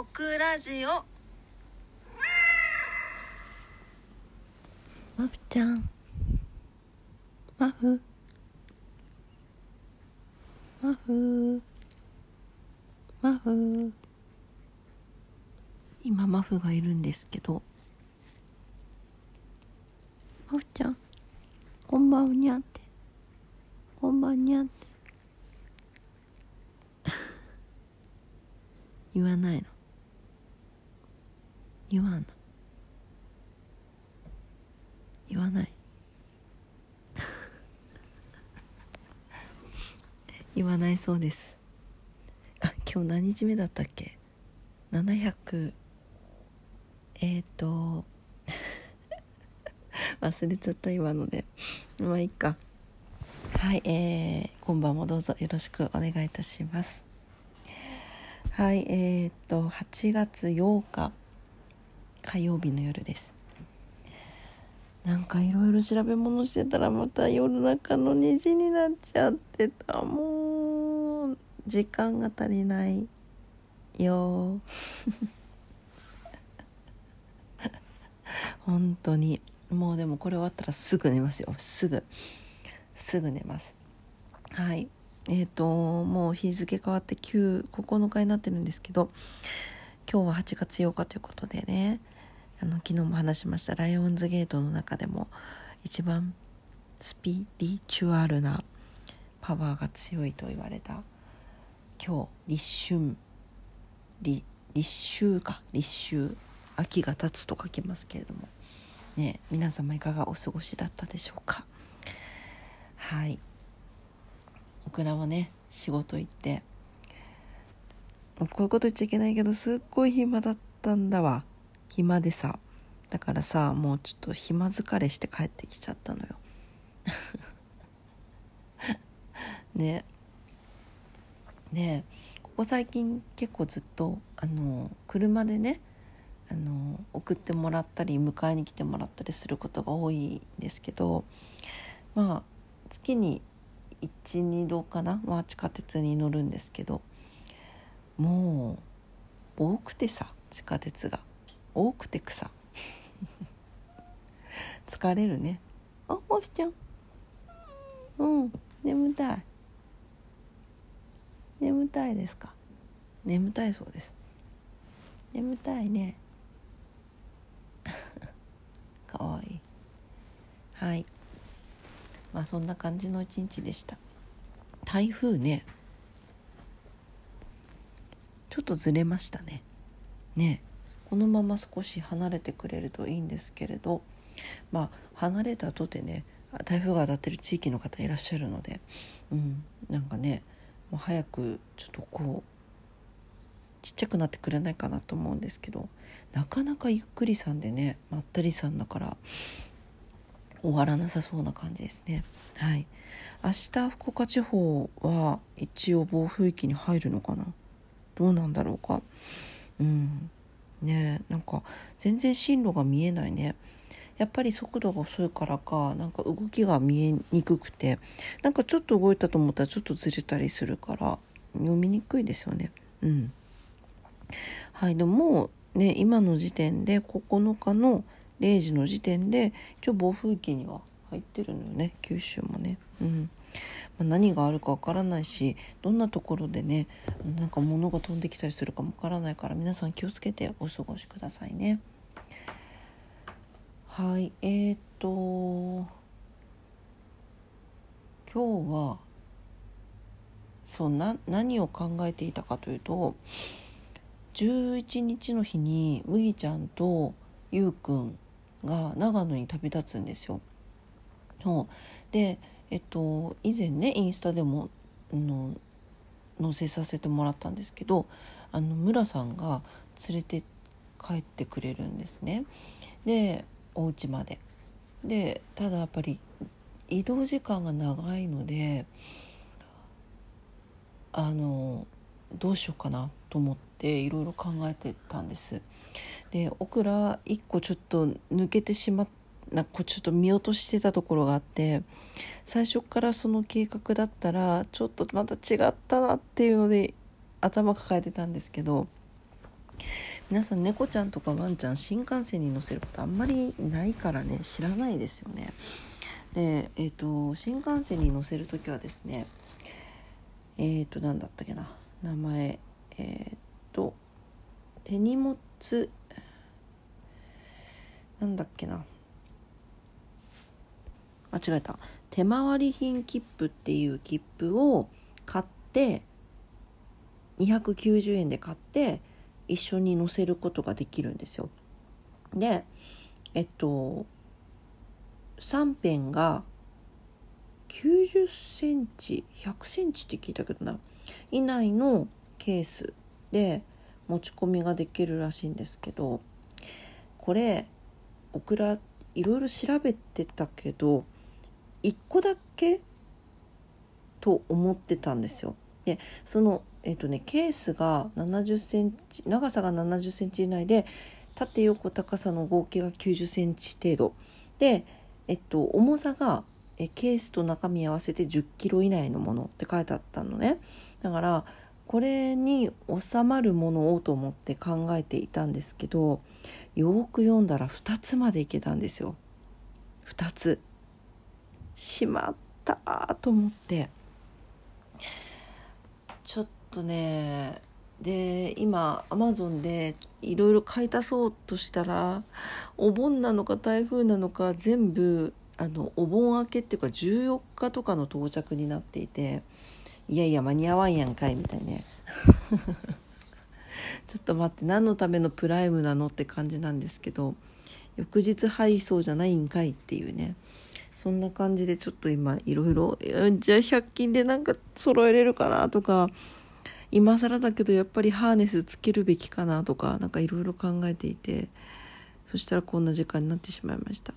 オクラジオ。マフちゃん。マフマフマフ今マフがいるんですけど。マフちゃんこんばんにゃって。こんばんにゃって。言わないの。言わんの。言わない。言わないそうです。あ今日何日目だったっけ？700えっ、ー、と。忘れちゃった今ので。まあいいか。はいえー、今晩もどうぞ。よろしくお願いいたします。はいえっ、と。8月8日。火曜日の夜です。なんかいろいろ調べ物してたらまた夜中の2時になっちゃってたもう時間が足りないよ。本当に。もうでもこれ終わったらすぐ寝ますよ。すぐ。すぐ寝ます。はい。えっ、ー、ともう日付変わって99日になってるんですけど今日は8月8日ということでね。あの昨日も話しました。ライオンズゲートの中でも一番スピリチュアルなパワーが強いと言われた。今日立春。立秋か。立秋秋が経つと書きますけれども。ね皆様いかがお過ごしだったでしょうか。はい。オクラはね仕事行って。こういうこと言っちゃいけないけどすっごい暇だったんだわ。暇でさ。だからさもうちょっと暇疲れして帰ってきちゃったのよ。ね。ね。ここ最近結構ずっとあの車でねあの送ってもらったり迎えに来てもらったりすることが多いんですけどまあ月に12度かな、まあ、地下鉄に乗るんですけどもう多くてさ地下鉄が。多くて草。疲れるね。あおしちゃん。うん。眠たい。眠たいですか？眠たいそうです。眠たいね。かわいい。はい。まあそんな感じの一日でした。台風ね。ちょっとずれましたね。ね。このまま少し離れてくれるといいんですけれどまあ離れたとてね台風が当たってる地域の方いらっしゃるので、うん、なんかねもう早くちょっとこうちっちゃくなってくれないかなと思うんですけどなかなかゆっくりさんでねまったりさんだから終わらなさそうな感じですね。はい。明日福岡地方は一応暴風域に入るのかな？どうなんだろうか？うん。ね。なんか全然進路が見えないね。やっぱり速度が遅いからかなんか動きが見えにくくてなんかちょっと動いたと思ったらちょっとずれたりするから読みにくいですよね。うん。はいでもね今の時点で9日の0時の時点で一応暴風域には入ってるのよね九州もね。うん。まあ、何があるかわからないしどんなところでねなんか物が飛んできたりするかもわからないから皆さん気をつけてお過ごしくださいね。はいえー、っと今日はそうな何を考えていたかというと11日の日に麦ちゃんとゆうくんが長野に旅立つんですよ。そうでえっと以前ねインスタでもの載せさせてもらったんですけどあの村さんが連れて帰ってくれるんですね。でお家まで。でただやっぱり移動時間が長いのであのどうしようかなと思っていろいろ考えてたんです。でオクラ1個ちょっと抜けてしまっなんかちょっと見落としてたところがあって最初からその計画だったらちょっとまた違ったなっていうので頭抱えてたんですけど皆さん猫ちゃんとかワンちゃん新幹線に乗せることあんまりないからね知らないですよね。でえっ、ー、と新幹線に乗せる時はですねえっ、ー、と何だったっけな名前えっ、ー、と手荷物なんだっけな間違えた手回り品切符っていう切符を買って290円で買って一緒に乗せることができるんですよ。でえっと3辺が90センチ100センチって聞いたけどな以内のケースで持ち込みができるらしいんですけどこれオクラいろいろ調べてたけど1個だけと思ってたんですよ。でそのえっ、ー、とねケースが70センチ長さが70センチ以内で縦横高さの合計が90センチ程度。でえっと重さがえケースと中身合わせて10キロ以内のものって書いてあったのね。だからこれに収まるものをと思って考えていたんですけどよく読んだら2つまでいけたんですよ。2つ。しまったと思って。ちょっとねで今アマゾンでいろいろ買い足そうとしたらお盆なのか台風なのか全部あのお盆明けっていうか14日とかの到着になっていていやいや間に合わんやんかいみたいね ちょっと待って何のためのプライムなのって感じなんですけど翌日配送じゃないんかいっていうね。そんな感じでちょっと今いろいろじゃあ100均でなんか揃えれるかなとか今更だけどやっぱりハーネスつけるべきかなとか何かいろいろ考えていてそしたらこんな時間になってしまいました。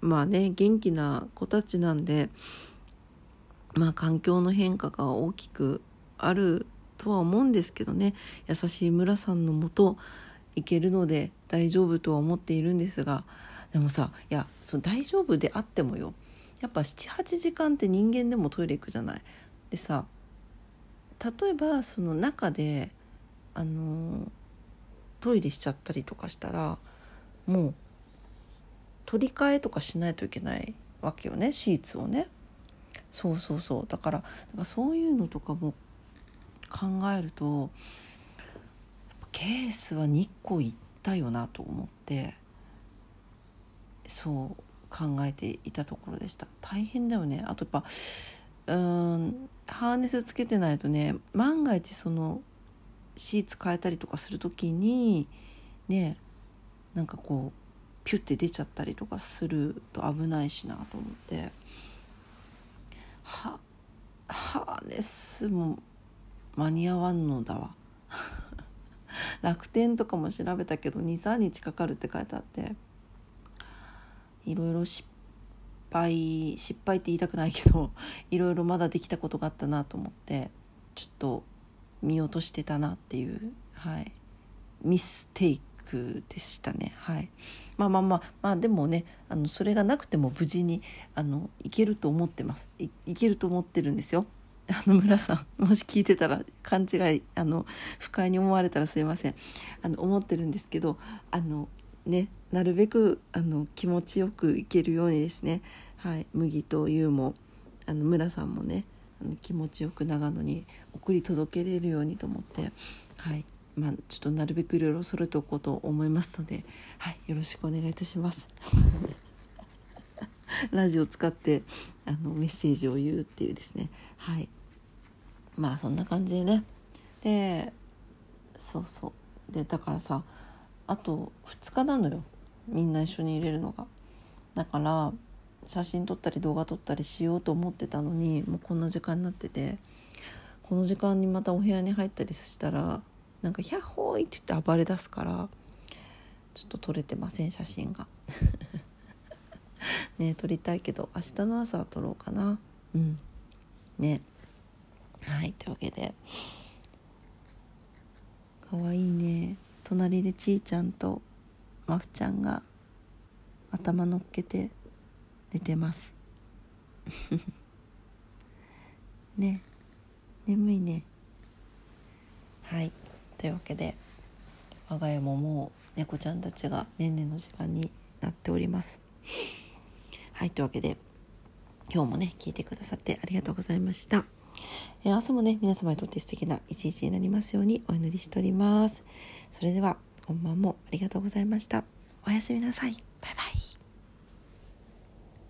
まあね元気な子たちなんでまあ環境の変化が大きくあるとは思うんですけどね。優しい村さんのもと行けるので大丈夫とは思っているんですがでもさいやその大丈夫であってもよやっぱ78時間って人間でもトイレ行くじゃない。でさ例えばその中であのトイレしちゃったりとかしたらもう取り替えとかしないといけないわけよねシーツをね。そうそうそうだからだかそういうのとかも考えるとケースは2個いったよなと思ってそう考えていたところでした。大変だよね。あとやっぱうんハーネスつけてないとね万が一そのシーツ変えたりとかする時にねなんかこうピュッて出ちゃったりとかすると危ないしなと思って。はハーネスも間に合わんのだわ。楽天とかも調べたけど23日かかるって書いてあって。いろいろ失敗失敗って言いたくないけど いろいろまだできたことがあったなと思ってちょっと見落としてたなっていうはい。ミステイクでしたね。はい。まあまあまあまあでもねあのそれがなくても無事にあのいけると思ってます。いいけると思ってるんですよ。あの村さんもし聞いてたら勘違いあの不快に思われたらすいません。あの思ってるんですけどあのねなるべくあの気持ちよくいけるようにですね、はい、麦と優もあの村さんもねあの気持ちよく長野に送り届けれるようにと思って、はい。まあ、ちょっとなるべくいろいろ揃えておこうと思いますので、はい、よろしくお願いいたします。ラジオ使ってあのメッセージを言うっていうですね。はい。まあそんな感じでね。でそうそう。でだからさあと2日なのよ。みんな一緒に入れるのが。だから写真撮ったり動画撮ったりしようと思ってたのにもうこんな時間になっててこの時間にまたお部屋に入ったりしたらなんか「ヒャッホーイ!」って言って暴れ出すからちょっと撮れてません写真が。ね撮りたいけど明日の朝は撮ろうかな。うん。ね。はいというわけで。かわいい隣でちーちゃんとまふちゃんが頭のっけて寝てます。ね眠いね。はい。というわけで我が家ももう猫ちゃんたちが年々の時間になっております。はい。というわけで今日もね聞いてくださってありがとうございました、え、明日もね皆様にとって素敵な一日になりますようにお祈りしております。それでは本番もありがとうございました。おやすみなさい。バイバイ。